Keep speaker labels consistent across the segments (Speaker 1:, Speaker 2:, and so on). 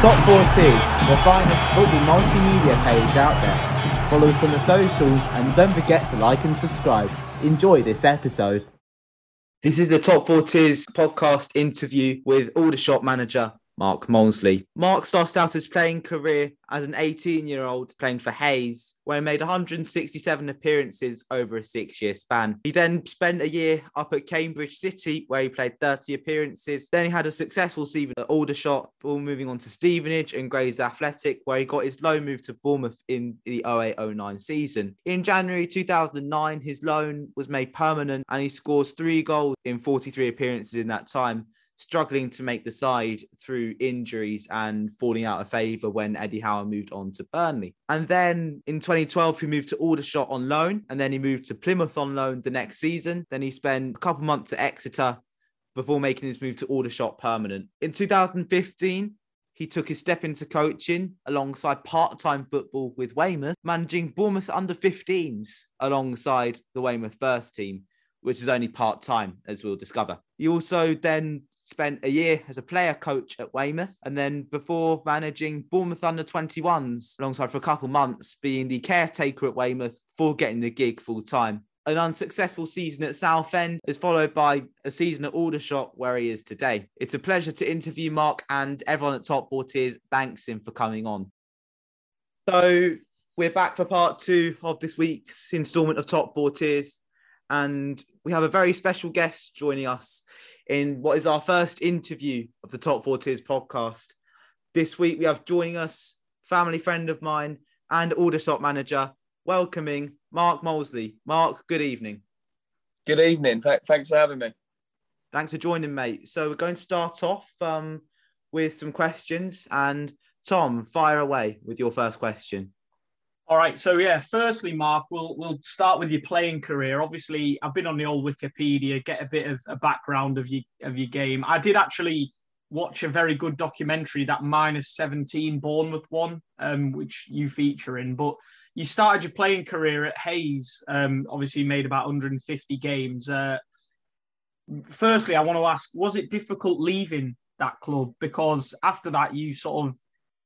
Speaker 1: Top Four Tiers, the finest football multimedia page out there. Follow us on the socials and don't forget to like and subscribe. Enjoy this episode. This is the Top Four Tiers podcast interview with Aldershot manager Mark Molesley. Mark started out his playing career as an 18 year old playing for Hayes, where he made 167 appearances over a six year span. He then spent a year up at Cambridge City, where he played 30 appearances. Then he had a successful season at Aldershot, before moving on to Stevenage and Grays Athletic, where he got his loan move to Bournemouth in the 08 09 season. In January 2009, his loan was made permanent and he scores three goals in 43 appearances in that time struggling to make the side through injuries and falling out of favour when Eddie Howe moved on to Burnley. And then in 2012, he moved to Aldershot on loan, and then he moved to Plymouth on loan the next season. Then he spent a couple months at Exeter before making his move to Aldershot permanent. In 2015, he took his step into coaching alongside part time football with Weymouth, managing Bournemouth under 15s alongside the Weymouth first team, which is only part time, as we'll discover. He also then spent a year as a player coach at Weymouth, and then before managing Bournemouth under 21s alongside for a couple months, being the caretaker at Weymouth for getting the gig full time. An unsuccessful season at Southend is followed by a season at Aldershot, where he is today. It's a pleasure to interview Mark and everyone at Top 40 thanks him for coming on. So we're back for part two of this week's instalment of Top Four Tiers, and we have a very special guest joining us in what is our first interview of the Top Four Tiers podcast. This week we have joining us family friend of mine and Aldershot manager, welcoming Mark Molesley. Mark, good evening.
Speaker 2: Good evening. Th- thanks for having me.
Speaker 1: Thanks for joining, mate. So we're going to start off um, with some questions, and Tom, fire away with your first question.
Speaker 3: All right. So yeah, firstly, Mark, we'll we'll start with your playing career. Obviously, I've been on the old Wikipedia, get a bit of a background of your of your game. I did actually watch a very good documentary that minus 17 Bournemouth one, um, which you feature in. But you started your playing career at Hayes. Um, obviously, made about 150 games. Uh, firstly, I want to ask: Was it difficult leaving that club? Because after that, you sort of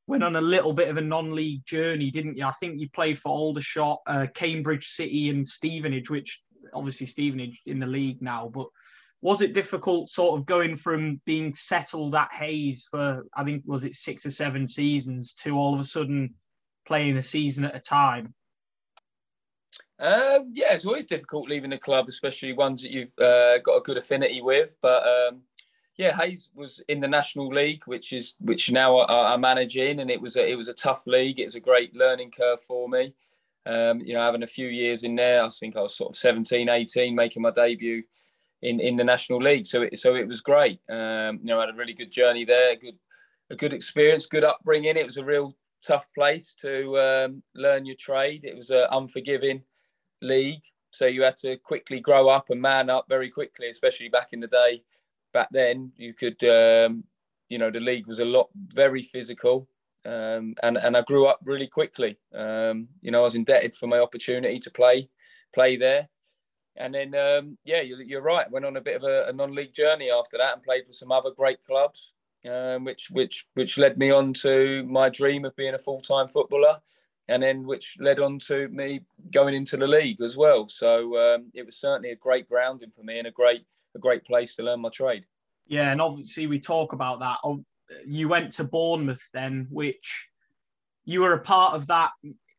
Speaker 3: went on a little bit of a non-league journey, didn't you? I think you played for Aldershot, uh, Cambridge City, and Stevenage, which obviously Stevenage in the league now. But was it difficult, sort of going from being settled at Hayes for I think was it six or seven seasons to all of a sudden playing a season at a time?
Speaker 2: Uh, yeah, it's always difficult leaving a club, especially ones that you've uh, got a good affinity with. But um, yeah, Hayes was in the National League, which is which now I, I manage in, and it was a, it was a tough league. It was a great learning curve for me. Um, you know, having a few years in there, I think I was sort of 17, 18, making my debut in, in the National League. So it, so it was great. Um, you know, I had a really good journey there, good a good experience, good upbringing. It was a real tough place to um, learn your trade. It was an unforgiving league, so you had to quickly grow up and man up very quickly, especially back in the day back then you could um, you know the league was a lot very physical um, and and I grew up really quickly. Um, you know I was indebted for my opportunity to play play there. And then um, yeah you're, you're, right went on a bit of a, a, non-league journey after that and played for some other great clubs um, which which which led me on to my dream of being a full-time footballer and then which led on to me going into the league as well so um, it was certainly a great grounding for me and a great a great place to learn my trade.
Speaker 3: Yeah, and obviously we talk about that. Oh, you went to Bournemouth then, which you were a part of that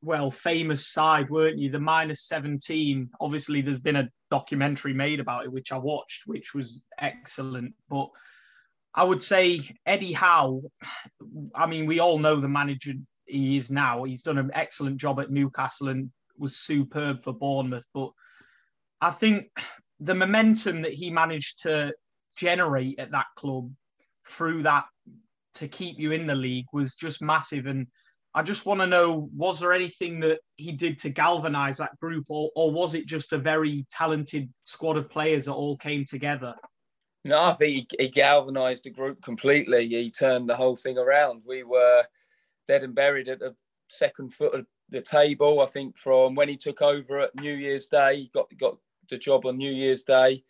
Speaker 3: well famous side, weren't you? The minus 17. Obviously, there's been a documentary made about it, which I watched, which was excellent. But I would say Eddie Howe, I mean, we all know the manager he is now. He's done an excellent job at Newcastle and was superb for Bournemouth. But I think the momentum that he managed to generate at that club through that to keep you in the league was just massive. And I just want to know was there anything that he did to galvanize that group, or, or was it just a very talented squad of players that all came together?
Speaker 2: No, I think he, he galvanized the group completely. He turned the whole thing around. We were dead and buried at the second foot of the table. I think from when he took over at New Year's Day, got got the job on New Year's Day.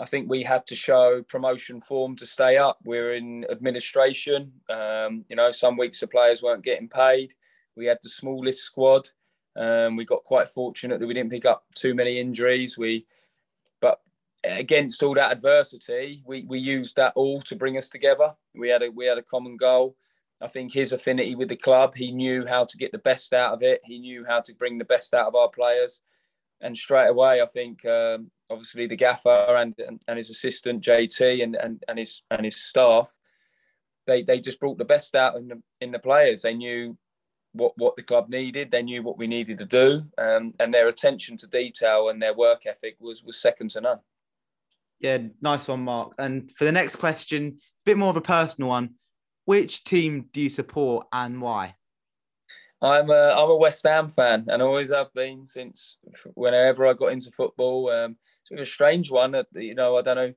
Speaker 2: I think we had to show promotion form to stay up. We're in administration. Um, you know, some weeks the players weren't getting paid. We had the smallest squad. Um, we got quite fortunate that we didn't pick up too many injuries. We, but against all that adversity, we, we used that all to bring us together. We had a we had a common goal. I think his affinity with the club, he knew how to get the best out of it. He knew how to bring the best out of our players and straight away, I think um, obviously the gaffer and, and, his assistant JT and, and, and his and his staff, they they just brought the best out in the in the players. They knew what what the club needed. They knew what we needed to do, um, and their attention to detail and their work ethic was was second to none.
Speaker 1: Yeah, nice one, Mark. And for the next question, a bit more of a personal one. Which team do you support and why?
Speaker 2: I'm a, I'm a West Ham fan and always have been since whenever I got into football. Um, it's a strange one. You know, I don't know.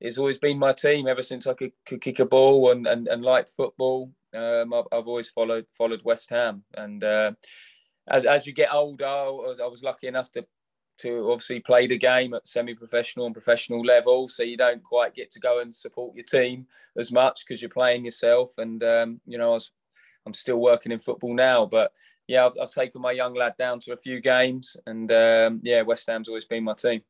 Speaker 2: It's always been my team ever since I could, could kick a ball and, and, and liked football. Um, I've, I've, always followed followed West Ham. And uh, as, as you get older, I was, I was lucky enough to to obviously play the game at semi-professional and professional level. So you don't quite get to go and support your team as much because you're playing yourself. And um, you know, I was I'm still working in football now. But yeah, I've, I've taken my young lad down to a few games, and um, yeah, West Ham's always been my team.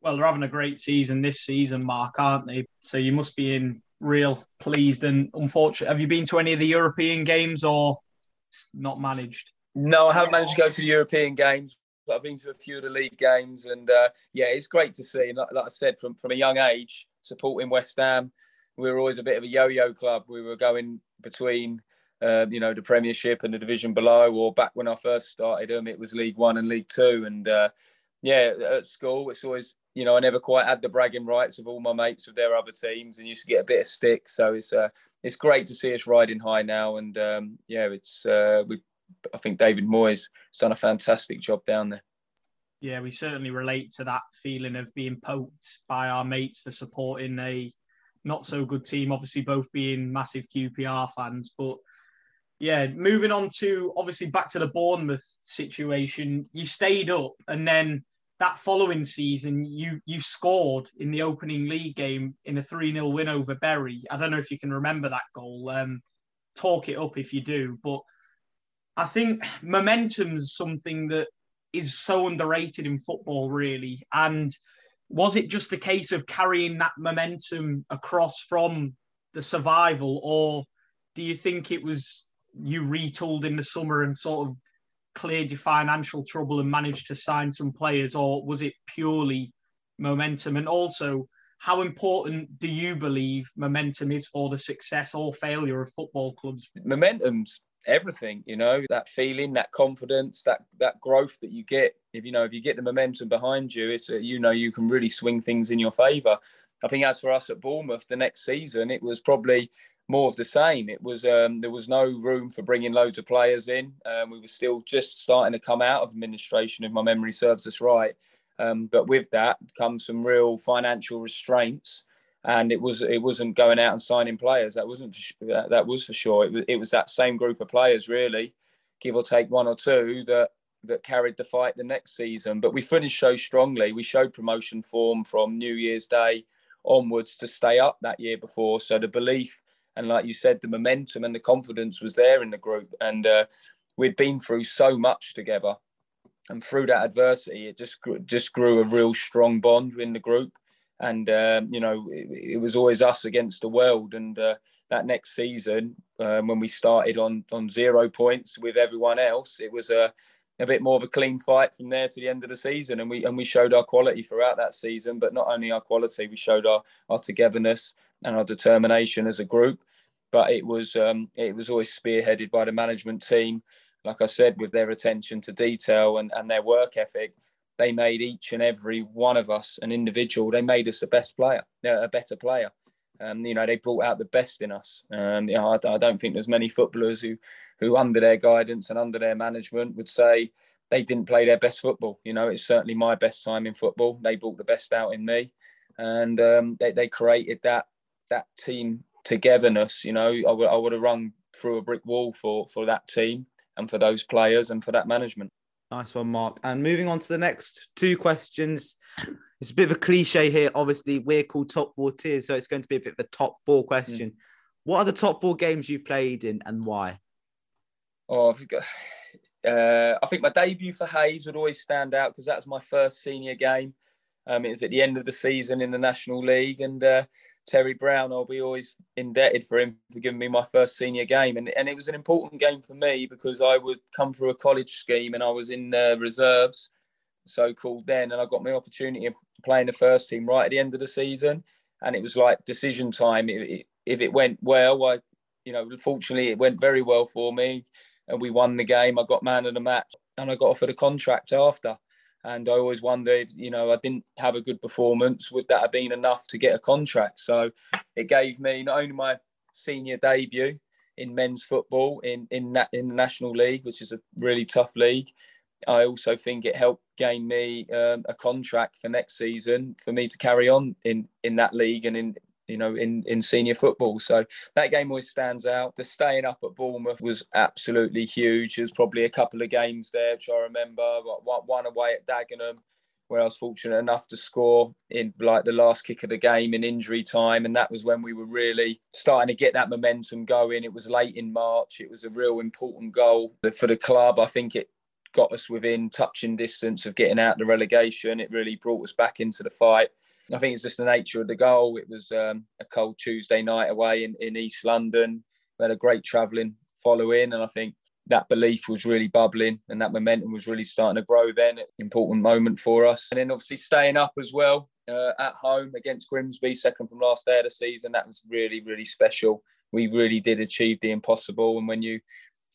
Speaker 3: Well, they're having a great season this season, Mark, aren't they? So you must be in real pleased and unfortunate. Have you been to any of the European games or not managed?
Speaker 2: No, I haven't managed to go to the European games. I've been to a few of the league games, and uh, yeah, it's great to see. And like, like I said, from from a young age, supporting West Ham, we were always a bit of a yo-yo club. We were going between uh, you know, the Premiership and the division below, or back when I first started them, it was League One and League Two. And uh, yeah, at school, it's always, you know, I never quite had the bragging rights of all my mates with their other teams, and used to get a bit of stick. So it's uh, it's great to see us riding high now, and um, yeah, it's uh, we. I think David Moyes has done a fantastic job down there.
Speaker 3: Yeah, we certainly relate to that feeling of being poked by our mates for supporting a not so good team. Obviously, both being massive QPR fans, but yeah, moving on to obviously back to the Bournemouth situation. You stayed up, and then that following season, you you scored in the opening league game in a three 0 win over Bury. I don't know if you can remember that goal. Um, talk it up if you do, but I think momentum's something that is so underrated in football, really. And was it just a case of carrying that momentum across from the survival, or do you think it was you retooled in the summer and sort of cleared your financial trouble and managed to sign some players, or was it purely momentum? And also, how important do you believe momentum is for the success or failure of football clubs?
Speaker 2: Momentum's everything, you know, that feeling, that confidence, that that growth that you get. If you know, if you get the momentum behind you, it's a, you know you can really swing things in your favour. I think as for us at Bournemouth, the next season it was probably more of the same. It was um, there was no room for bringing loads of players in. Um, we were still just starting to come out of administration, if my memory serves us right. Um, but with that comes some real financial restraints, and it was it wasn't going out and signing players. That wasn't that, that was for sure. It was it was that same group of players really, give or take one or two that that carried the fight the next season. But we finished so strongly. We showed promotion form from New Year's Day onwards to stay up that year before. So the belief and like you said, the momentum and the confidence was there in the group, and uh, we'd been through so much together, and through that adversity, it just just grew a real strong bond in the group, and um, you know it, it, was always us against the world, and uh, that next season um, when we started on on zero points with everyone else, it was a a bit more of a clean fight from there to the end of the season and we and we showed our quality throughout that season but not only our quality we showed our our togetherness and our determination as a group. But it was um, it was always spearheaded by the management team. Like I said, with their attention to detail and, and their work ethic, they made each and every one of us an individual. They made us a best player, a better player. Um, you know, they brought out the best in us. And you know, I, I, don't think there's many footballers who, who under their guidance and under their management would say they didn't play their best football. You know, it's certainly my best time in football. They brought the best out in me, and um, they, they created that that team togetherness. You know, I would I would have run through a brick wall for for that team and for those players and for that management.
Speaker 1: Nice one, Mark. And moving on to the next two questions. it's a bit of a cliche here. Obviously, we're called top four tiers, so it's going to be a bit of a top four question. Mm. What are the top four games you've played in and why?
Speaker 2: Oh, I've got, uh, I think my debut for Hayes would always stand out because that's my first senior game. Um, it was at the end of the season in the National League, and uh, Terry Brown, I'll be always indebted for him for giving me my first senior game. And, and it was an important game for me because I would come through a college scheme and I was in the reserves, so called then, and I got my opportunity of playing the first team right at the end of the season. And it was like decision time. It, it, if it went well, I, you know, fortunately it went very well for me, and we won the game. I got man of the match, and I got offered a contract after. And I always wonder if you know I didn't have a good performance, would that have been enough to get a contract? So it gave me not only my senior debut in men's football in in that in the national league, which is a really tough league. I also think it helped gain me um, a contract for next season for me to carry on in in that league and in you know, in, in senior football. So that game always stands out. The staying up at Bournemouth was absolutely huge. There's probably a couple of games there, which I remember. One away at Dagenham, where I was fortunate enough to score in like the last kick of the game in injury time. And that was when we were really starting to get that momentum going. It was late in March. It was a real important goal for the club. I think it got us within touching distance of getting out the relegation. It really brought us back into the fight. I think it's just the nature of the goal. It was um, a cold Tuesday night away in, in East London. We had a great travelling following, and I think that belief was really bubbling and that momentum was really starting to grow then. Important moment for us. And then obviously staying up as well uh, at home against Grimsby, second from last day of the season. That was really, really special. We really did achieve the impossible. And when you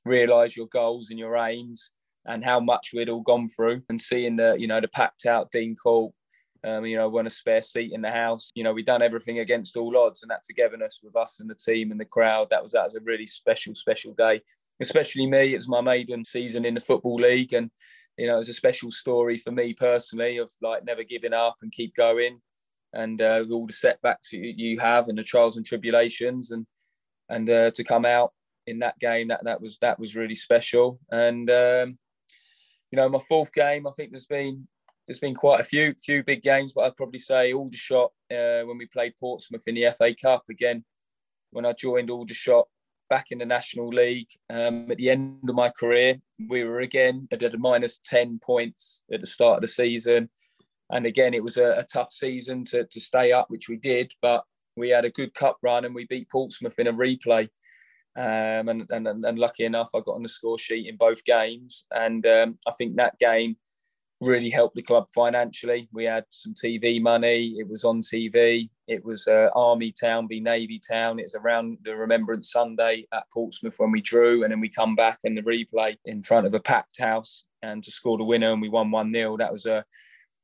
Speaker 2: realise your goals and your aims and how much we'd all gone through and seeing the, you know, the packed out Dean Court um, you know, won a spare seat in the house. You know, we done everything against all odds, and that togetherness with us and the team and the crowd. That was that was a really special, special day. Especially me, it was my maiden season in the football league, and you know, it was a special story for me personally of like never giving up and keep going, and uh, all the setbacks you, you have and the trials and tribulations, and and uh, to come out in that game, that that was that was really special. And um, you know, my fourth game, I think there's been there's been quite a few few big games, but I'd probably say Aldershot uh, when we played Portsmouth in the FA Cup again. When I joined Aldershot back in the National League um, at the end of my career, we were again at a minus ten points at the start of the season, and again it was a, a tough season to to stay up, which we did, but we had a good cup run and we beat Portsmouth in a replay. Um, and, and, and lucky enough, I got on the score sheet in both games. And um, I think that game really helped the club financially. We had some TV money. It was on TV. It was uh, Army Town v Navy Town. It was around the Remembrance Sunday at Portsmouth when we drew, and then we come back in the replay in front of a packed house and to score the winner, and we won one 0 That was a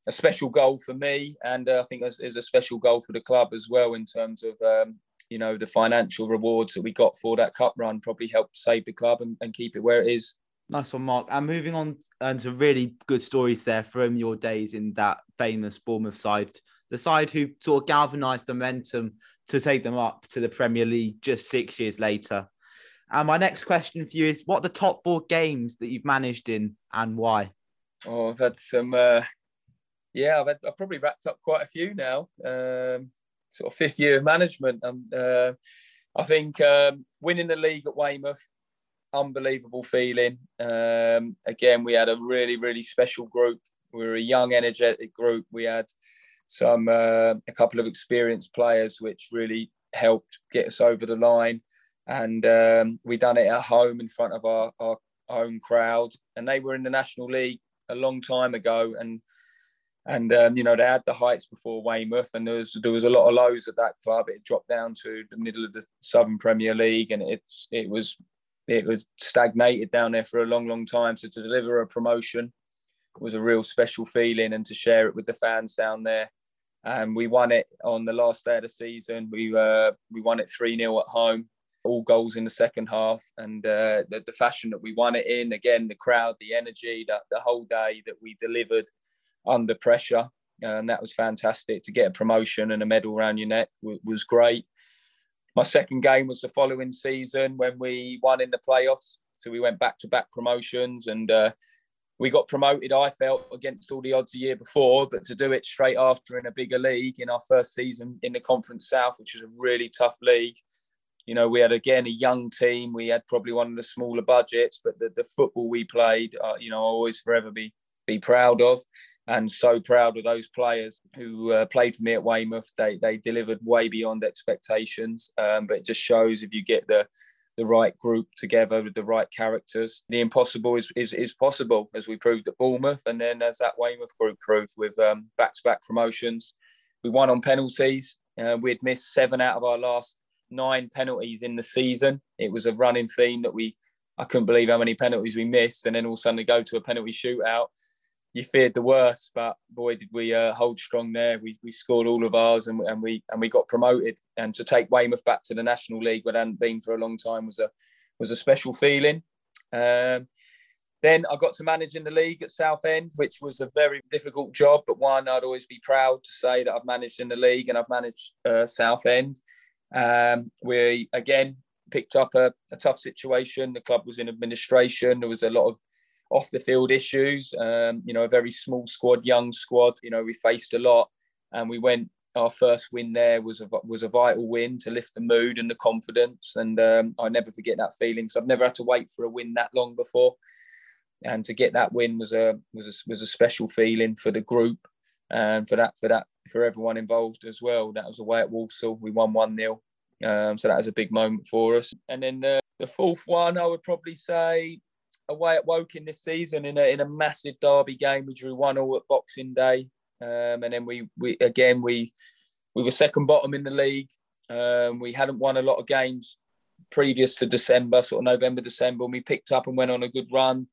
Speaker 2: a special goal for me, and uh, I think is a special goal for the club as well in terms of um, you know the financial rewards that we got for that cup run. Probably helped save the club and, and keep it where it is
Speaker 1: Nice one, Mark. And moving on and to really good stories there from your days in that famous Bournemouth side, the side who sort of galvanised momentum to take them up to the Premier League just six years later. And my next question for you is: What are the top four games that you've managed in, and why?
Speaker 2: Oh, I've had some. Uh, yeah, I've, had, I've probably wrapped up quite a few now. Um, sort of fifth year of management. Um, uh, I think um, winning the league at Weymouth unbelievable feeling. Um, again, we had a really, really special group. We were a young, energetic group. We had some uh, a couple of experienced players, which really helped get us over the line. And um, we done it at home in front of our, our own crowd. And they were in the National League a long time ago. And and um, you know they had the heights before Weymouth, and there was there was a lot of lows at that club. It dropped down to the middle of the Southern Premier League, and it's it was it was stagnated down there for a long, long time. So to deliver a promotion was a real special feeling, and to share it with the fans down there. And we won it on the last day of the season. We uh, we won it three 0 at home, all goals in the second half, and uh, the, the fashion that we won it in. Again, the crowd, the energy, that the whole day that we delivered under pressure, and that was fantastic. To get a promotion and a medal around your neck was great my second game was the following season when we won in the playoffs. So we went back to back promotions, and uh, we got promoted, I felt, against all the odds a year before, but to do it straight after in a bigger league in our first season in the Conference South, which is a really tough league. You know, we had again a young team. We had probably one of the smaller budgets, but the, the football we played, uh, you know, I'll always forever be be proud of, and so proud of those players who uh, played for me at Weymouth. They they delivered way beyond expectations. Um, but it just shows if you get the the right group together with the right characters. The impossible is, is, is possible, as we proved at Bournemouth, and then as that Weymouth group proved with um, back-to-back promotions. We won on penalties. Uh, we had missed seven out of our last nine penalties in the season. It was a running theme that we, I couldn't believe how many penalties we missed, and then all of a sudden go to a penalty shootout you feared the worst, but boy, did we uh, hold strong there. We, we scored all of ours, and, and we and we got promoted. And to take Weymouth back to the National League, where hadn't been for a long time, was a was a special feeling. Um, then I got to manage in the league at Southend, which was a very difficult job, but one I'd always be proud to say that I've managed in the league and I've managed uh, Southend. Um, we again picked up a, a tough situation. The club was in administration. There was a lot of off the field issues. Um, you know, a very small squad, young squad. You know, we faced a lot, and we went. Our first win there was a was a vital win to lift the mood and the confidence, and um, I never forget that feeling. So I've never had to wait for a win that long before, and to get that win was a was a, was a special feeling for the group, and for that for that for everyone involved as well. That was away at Walsall. We won one 0 um, so that was a big moment for us. And then the, the fourth one, I would probably say away at Woking this season in a in a massive derby game. We drew one all at Boxing Day, um, and then we we again we we were second bottom in the league. Um, we hadn't won a lot of games previous to December, sort of November, December, and we picked up and went on a good run,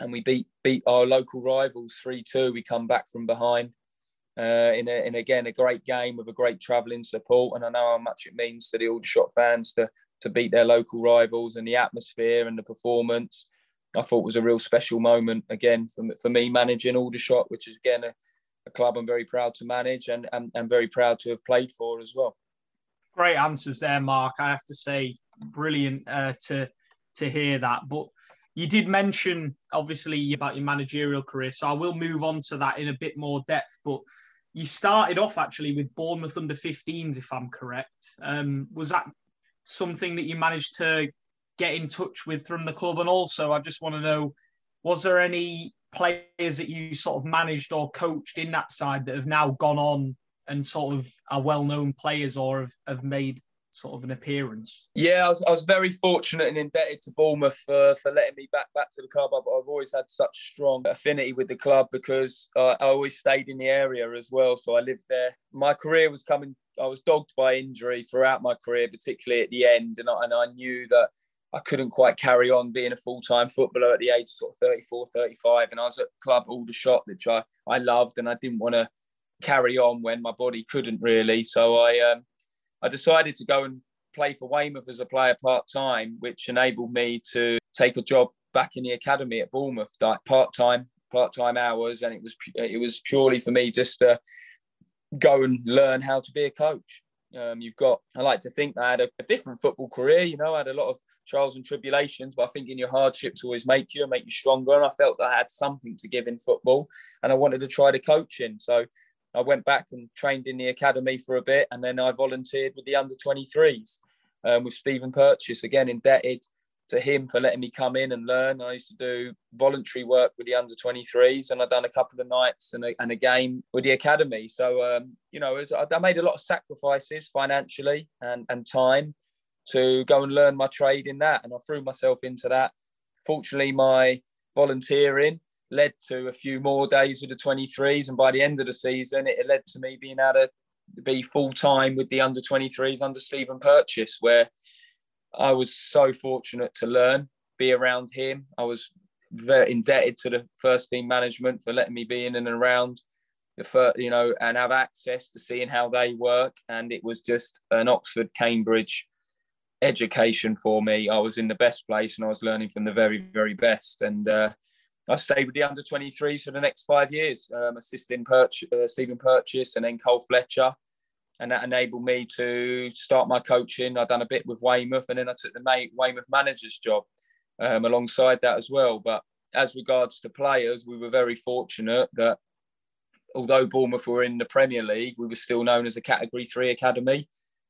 Speaker 2: and we beat beat our local rivals three two. We come back from behind. Uh, in, a, in again a great game with a great travelling support, and I know how much it means to the Aldershot fans to to beat their local rivals and the atmosphere and the performance. I thought was a real special moment again for, for me managing Aldershot, which is again a, a club I'm very proud to manage and, and, and very proud to have played for as well.
Speaker 3: Great answers there, Mark. I have to say, brilliant uh, to to hear that. But you did mention obviously about your managerial career, so I will move on to that in a bit more depth. But you started off actually with Bournemouth under 15s, if I'm correct. Um, was that something that you managed to get in touch with from the club? And also, I just want to know, was there any players that you sort of managed or coached in that side that have now gone on and sort of are well-known players or have, have made sort of an appearance?
Speaker 2: Yeah, I was, I was very fortunate and indebted to Bournemouth for, for letting me back back to the club. I've, I've always had such strong affinity with the club because I always stayed in the area as well. So I lived there. My career was coming. I was dogged by injury throughout my career, particularly at the end, and I, and I knew that I couldn't quite carry on being a full time footballer at the age of sort of 34, 35. And I was at club Aldershot, which I, I loved, and I didn't want to carry on when my body couldn't really. So I, um, I decided to go and play for Weymouth as a player part time, which enabled me to take a job back in the academy at Bournemouth, like part time, part time hours. And it was, it was purely for me just to go and learn how to be a coach. Um, you've got, I like to think I had a, a, different football career. You know, I had a lot of trials and tribulations, but I think in your hardships always make you make you stronger. And I felt that I had something to give in football and I wanted to try the coaching. So I went back and trained in the academy for a bit and then I volunteered with the under 23s um, with Stephen Purches, again, indebted to him for letting me come in and learn. I used to do voluntary work with the under 23s, and I've done a couple of nights and a, and a game with the academy. So, um, you know, was, I made a lot of sacrifices financially and, and time to go and learn my trade in that. And I threw myself into that. Fortunately, my volunteering led to a few more days with the 23s. And by the end of the season, it led to me being able to be full time with the under 23s under Stephen Purches, where I was so fortunate to learn, be around him. I was very indebted to the first team management for letting me be in and around the first, you know, and have access to seeing how they work. And it was just an Oxford Cambridge education for me. I was in the best place and I was learning from the very, very best. And uh, I stayed with the under 23s for the next five years, um, assisting Purch- uh, Stephen Purches and then Carl Fletcher and that enabled me to start my coaching. I've done a bit with Weymouth, and then I took the Weymouth manager's job um, alongside that as well. But as regards to players, we were very fortunate that although Bournemouth were in the Premier League, we were still known as a Category Three academy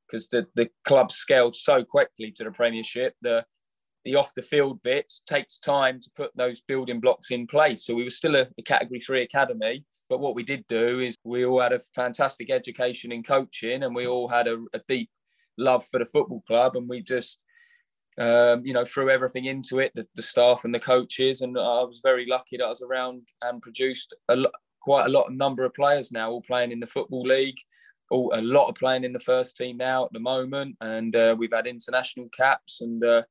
Speaker 2: because the the club scaled so quickly to the Premiership. The the off the field bit takes time to put those building blocks in place. So we were still a, a Category Three academy, but what we did do is we all had a fantastic education in coaching, and we all had a, a deep love for the football club, and we just um, you know, threw everything into it, the, the, staff and the coaches. And I was very lucky that I was around and produced a quite a lot number of players now, all playing in the football league, all a lot of playing in the first team now at the moment, and uh, we've had international caps and. Uh,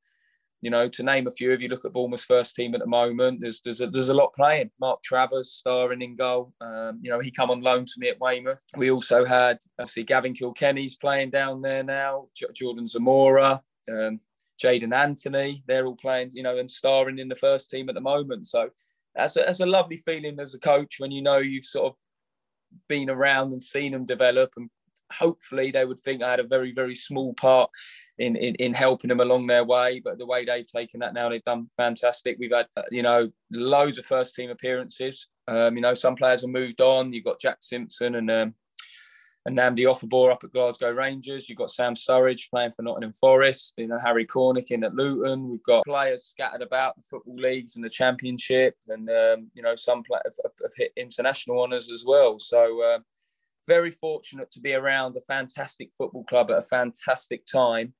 Speaker 2: you know, to name a few, if you look at Bournemouth's first team at the moment, there's there's a, there's a lot playing. Mark Travers starring in goal. Um, you know, he come on loan to me at Weymouth. We also had obviously Gavin Kilkenny's playing down there now. J- Jordan Zemura, um, Jaidon Anthony, they're all playing, you know, and starring in the first team at the moment. So that's a, that's a lovely feeling as a coach when you know you've sort of been around and seen them develop and hopefully they would think I had a very, very small part in, in, in helping them along their way. But the way they've taken that now, they've done fantastic. We've had, uh, you know, loads of first team appearances. Um, you know, some players have moved on. You've got Jack Simpson and um, and Nnamdi Ofoborh up at Glasgow Rangers. You've got Sam Surridge playing for Nottingham Forest. You know Harry Cornick in at Luton. We've got players scattered about the football leagues and the Championship, and um, you know some have, have, hit international honours as well. So uh, very fortunate to be around a fantastic football club at a fantastic time,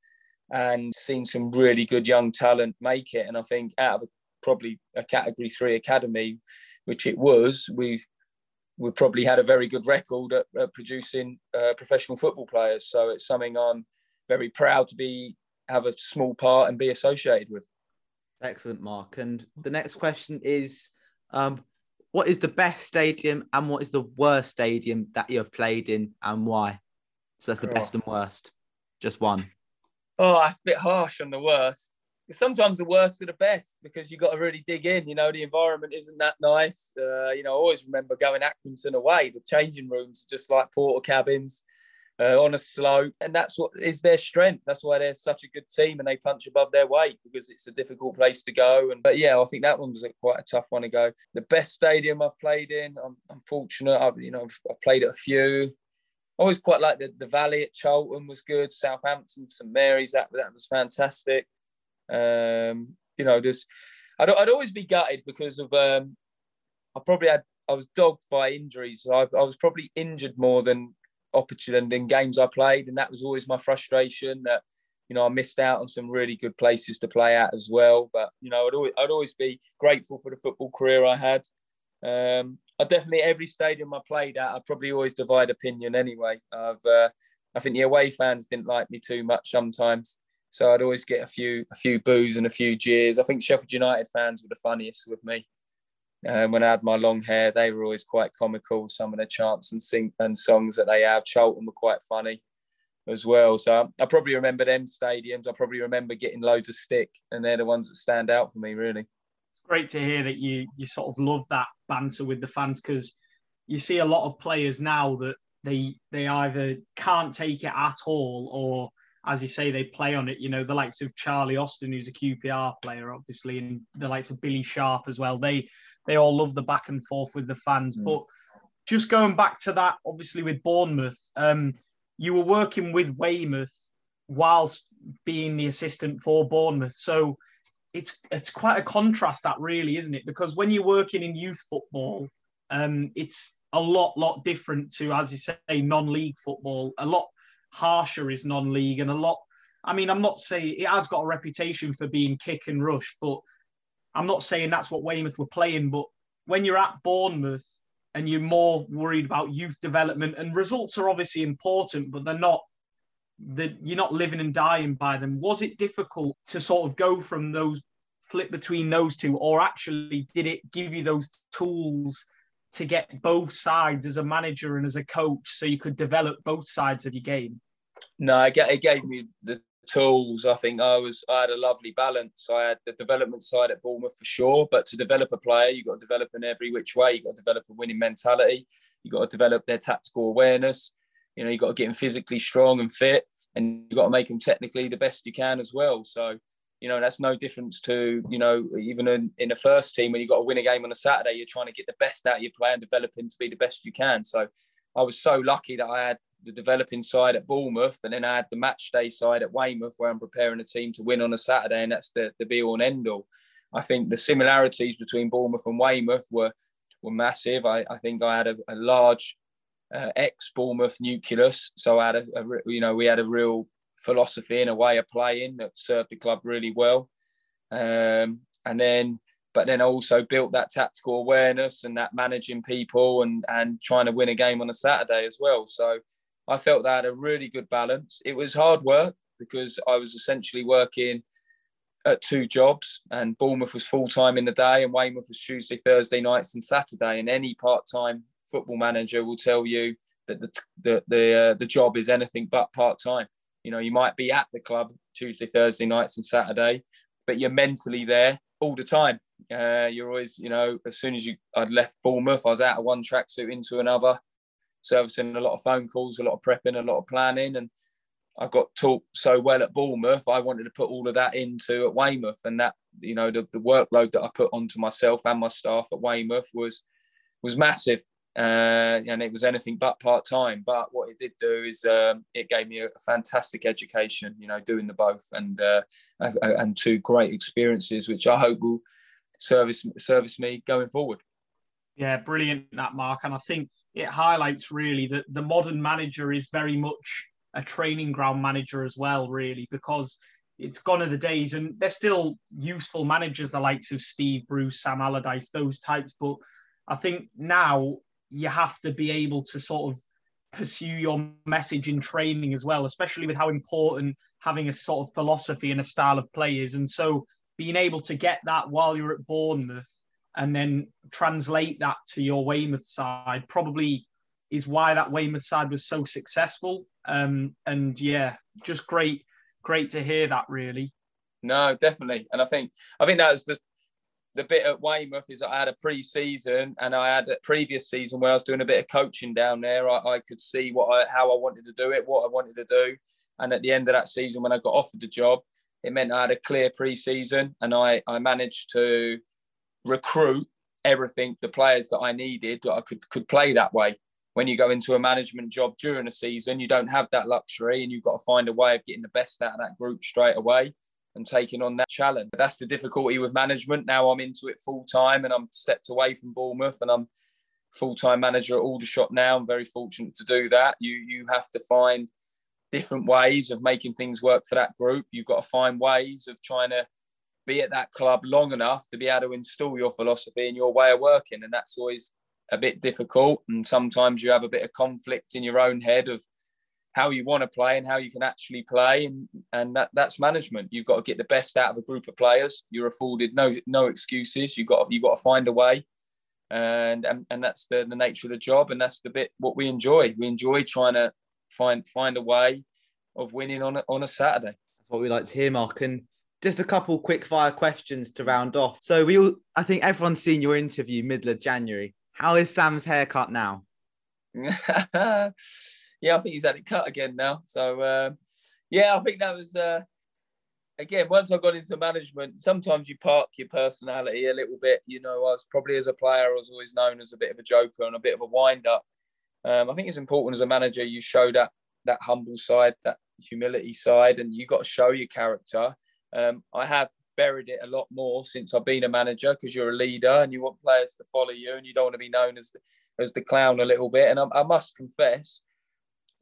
Speaker 2: and seen some really good young talent make it. And I think out of a, probably a Category Three academy, which it was, we've we probably had a very good record at, at producing uh, professional football players. So it's something I'm very proud to be have a small part and be associated with.
Speaker 1: Excellent, Mark. And the next question is, um, what is the best stadium and what is the worst stadium that you have played in and why? So that's the oh. best and worst. Just one.
Speaker 2: Oh, that's a bit harsh on the worst sometimes the worst are the best because you've got to really dig in. You know, the environment isn't that nice. Uh, you know, I always remember going Accrington away, the changing rooms are just like porter cabins uh, on a slope. And that's what is their strength. That's why they're such a good team and they punch above their weight because it's a difficult place to go. And But yeah, I think that one was quite a tough one to go. The best stadium I've played in, I'm, I'm fortunate. I've, you know, I've played at a few. Always quite like the, the Valley at Charlton was good. Southampton, St Mary's, that, that was fantastic. Um, you know, just I'd, I'd always be gutted because of um, I probably had I was dogged by injuries. So I, I was probably injured more than opportunity than games I played, and that was always my frustration that you know I missed out on some really good places to play at as well. But you know, I'd always, I'd always be grateful for the football career I had. Um, I definitely every stadium I played at, I probably always divide opinion anyway. I've uh, I think the away fans didn't like me too much sometimes. So I'd always get a few a few boos and a few jeers. I think Sheffield United fans were the funniest with me. Um, when I had my long hair, they were always quite comical. Some of the chants and sing and songs that they have. Charlton were quite funny as well. So I probably remember them stadiums. I probably remember getting loads of stick, and they're the ones that stand out for me, really.
Speaker 3: Great to hear that you you sort of love that banter with the fans because you see a lot of players now that they they either can't take it at all or as you say, they play on it. You know, the likes of Charlie Austin, who's a QPR player, obviously, and the likes of Billy Sharp as well. They they all love the back and forth with the fans. Mm. But just going back to that, obviously with Bournemouth, um, you were working with Weymouth whilst being the assistant for Bournemouth. So it's it's quite a contrast, that really, isn't it? Because when you're working in youth football, um, it's a lot, lot different to, as you say, non-league football. A lot harsher is non-league and a lot. I mean, I'm not saying it has got a reputation for being kick and rush, but I'm not saying that's what Weymouth were playing. But when you're at Bournemouth and you're more worried about youth development and results are obviously important, but they're not. The, you're not living and dying by them. Was it difficult to sort of go from those flip between those two, or actually did it give you those tools to get both sides as a manager and as a coach so you could develop both sides of your game?
Speaker 2: No, it gave me the tools. I think I was I had a lovely balance. I had the development side at Bournemouth for sure, but to develop a player, you've got to develop in every which way. You've got to develop a winning mentality. You've got to develop their tactical awareness. You know, you've got to get them physically strong and fit, and you've got to make them technically the best you can as well. So You know, that's no difference to, you know, even in, in a first team when you've got to win a game on a Saturday, you're trying to get the best out of your player and develop him to be the best you can. So I was so lucky that I had the developing side at Bournemouth, but then I had the match day side at Weymouth where I'm preparing a team to win on a Saturday, and that's the, the be all and end all. I think the similarities between Bournemouth and Weymouth were were massive. I, I think I had a, a large uh, ex Bournemouth nucleus, so I had a, a, you know we had a real philosophy and a way of playing that served the club really well. Um, and then, but then I also built that tactical awareness and that managing people and and trying to win a game on a Saturday as well. So I felt that I had a really good balance. It was hard work because I was essentially working at two jobs, and Bournemouth was full time in the day, and Weymouth was Tuesday, Thursday nights, and Saturday. And any part time football manager will tell you that the the the, uh, the job is anything but part time. You know, you might be at the club Tuesday, Thursday nights, and Saturday, but you're mentally there all the time. Uh, you're always, you know, as soon as you I'd left Bournemouth, I was out of one tracksuit into another, servicing a lot of phone calls, a lot of prepping, a lot of planning, and I got taught so well at Bournemouth. I wanted to put all of that into at Weymouth, and that you know the, the workload that I put onto myself and my staff at Weymouth was was massive, uh, and it was anything but part time. But what it did do is um, it gave me a, fantastic education, you know, doing the both, and uh, and two great experiences, which I hope will service service me going forward.
Speaker 3: Yeah, brilliant that Mark, and I think it highlights really that the modern manager is very much a training ground manager as well, really, because it's gone of the days and they're still useful managers, the likes of Steve Bruce, Sam Allardyce, those types. But I think now you have to be able to sort of pursue your message in training as well, especially with how important having a sort of philosophy and a style of play is. And so being able to get that while you're at Bournemouth and then translate that to your Weymouth side probably is why that Weymouth side was so successful. Um, and yeah, just great, great to hear that. Really.
Speaker 2: No, definitely, and I think I think that was the bit at Weymouth is I had a pre-season and I had a previous season where I was doing a bit of coaching down there. I, I could see what I, how I wanted to do it, what I wanted to do, and at the end of that season, when I got offered the job, it meant I had a clear pre-season and I I managed to recruit everything, the players that I needed that I could could play that way. When you go into a management job during a season, you don't have that luxury and you've got to find a way of getting the best out of that group straight away and taking on that challenge. That's the difficulty with management. Now I'm into it full time and I'm stepped away from Bournemouth and I'm full time manager at Aldershot now. I'm very fortunate to do that. You you have to find different ways of making things work for that group. You've got to find ways of trying to be at that club long enough to be able to install your philosophy and your way of working. And that's always a bit difficult, and sometimes you have a bit of conflict in your own head of how you want to play and how you can actually play, and and that that's management. You've got to get the best out of a group of players. You're afforded no no excuses. You've got you've got to find a way, and and, and that's the, the nature of the job, and that's the bit what we enjoy. We enjoy trying to find find a way of winning on a, on a Saturday.
Speaker 1: That's what we like to hear, Mark. And just a couple quick fire questions to round off. So we all, I think everyone's seen your interview middle of January. How is Sam's haircut now?
Speaker 2: yeah, I think he's had it cut again now. So uh, yeah, I think that was uh, again once I got into management. Sometimes you park your personality a little bit. You know, I was probably as a player, I was always known as a bit of a joker and a bit of a wind up. Um, I think it's important as a manager you show that that humble side, that humility side, and you got to show your character. Um, I have buried it a lot more since I've been a manager because you're a leader and you want players to follow you and you don't want to be known as the, as the clown a little bit. And I, I must confess,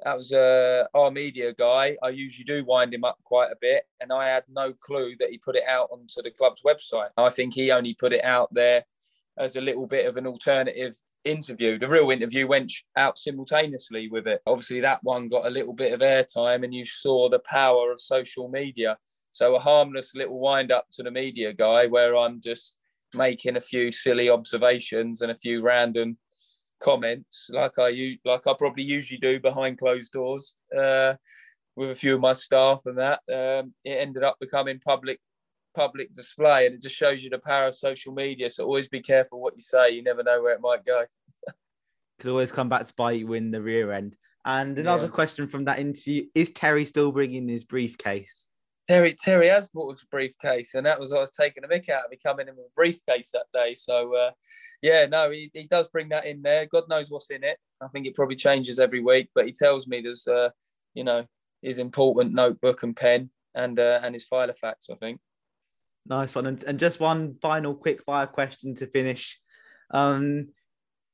Speaker 2: that was our media guy. I usually do wind him up quite a bit, and I had no clue that he put it out onto the club's website. I think he only put it out there as a little bit of an alternative interview. The real interview went out simultaneously with it. Obviously, that one got a little bit of airtime, and you saw the power of social media. So a harmless little wind up to the media guy where I'm just making a few silly observations and a few random comments like I like I probably usually do behind closed doors uh, with a few of my staff and that. Um, it ended up becoming public public display and it just shows you the power of social media so always be careful what you say you never know where it might go.
Speaker 1: Could always come back to bite you in the rear end. And another yeah. question from that interview is terry still bringing his briefcase
Speaker 2: Terry Terry has bought us a briefcase, and that was I was taking a mick out of me coming in with a briefcase that day. So uh, yeah, no, he, he does bring that in there. God knows what's in it. I think it probably changes every week, but he tells me there's uh, you know his important notebook and pen and uh, and his file of facts. I think.
Speaker 1: Nice one, and, and just one final quick fire question to finish. Um,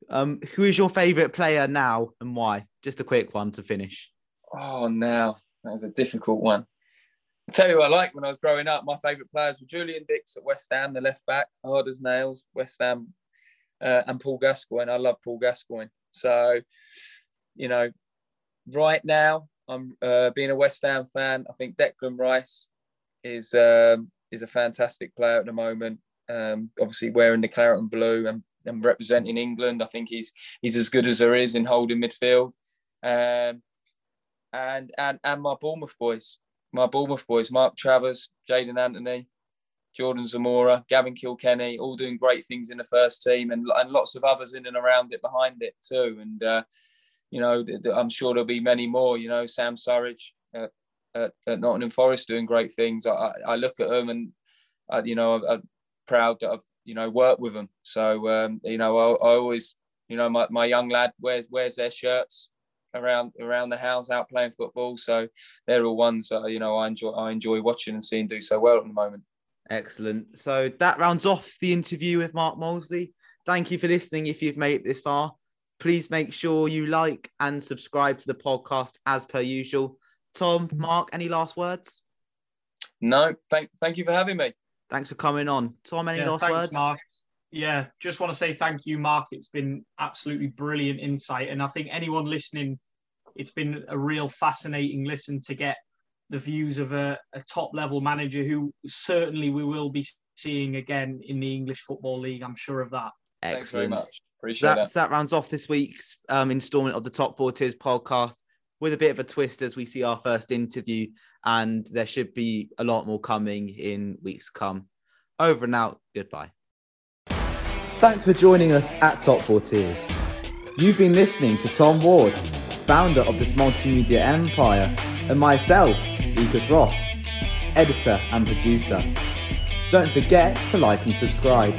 Speaker 1: um, who is your favourite player now and why? Just a quick one to finish.
Speaker 2: Oh, now that was a difficult one. I'll tell you what I like when I was growing up. My favourite players were Julian Dicks at West Ham, the left back, hard as nails, West Ham, uh, and Paul Gascoigne. I love Paul Gascoigne. So, you know, right now, I'm uh, being a West Ham fan. I think Declan Rice is um, is a fantastic player at the moment. Um, obviously, wearing the claret and blue and, and, representing England, I think he's he's as good as there is in holding midfield. Um, and and and my Bournemouth boys, my Bournemouth boys, Mark Travers, Jaidon Anthony, Jordan Zemura, Gavin Kilkenny, all doing great things in the first team, and and lots of others in and around it behind it too. And uh, you know, I'm sure there'll be many more. You know, Sam Surridge at, at, at Nottingham Forest doing great things. I, I look at them and I, you know I'm, I'm, proud that I've you know worked with them. So um, you know I, I, always you know my, my young lad wears wears their shirts around around the house out playing football. So they're all ones that you know I enjoy I enjoy watching and seeing do so well at the moment.
Speaker 1: Excellent. So that rounds off the interview with Mark Molesley. Thank you for listening. If you've made it this far, please make sure you like and subscribe to the podcast as per usual. Tom, Mark, any last words?
Speaker 2: No, thank thank you for having me.
Speaker 1: Thanks for coming on. Tom, any yeah, last thanks, words?
Speaker 3: Mark. Yeah, just want to say thank you, Mark. It's been absolutely brilliant insight. And I think anyone listening, it's been a real fascinating listen to get the views of a, a top level manager who certainly we will be seeing again in the English Football League. I'm sure of that.
Speaker 2: Excellent. Thanks very much. Appreciate
Speaker 1: so that. That rounds off this week's um, installment of the Top Four Tiers podcast with a bit of a twist as we see our first interview, and there should be a lot more coming in weeks to come. Over and out. Goodbye. Thanks for joining us at Top 4 Tiers. You've been listening to Tom Ward, founder of this multimedia empire, and myself, Lucas Ross, editor and producer. Don't forget to like and subscribe.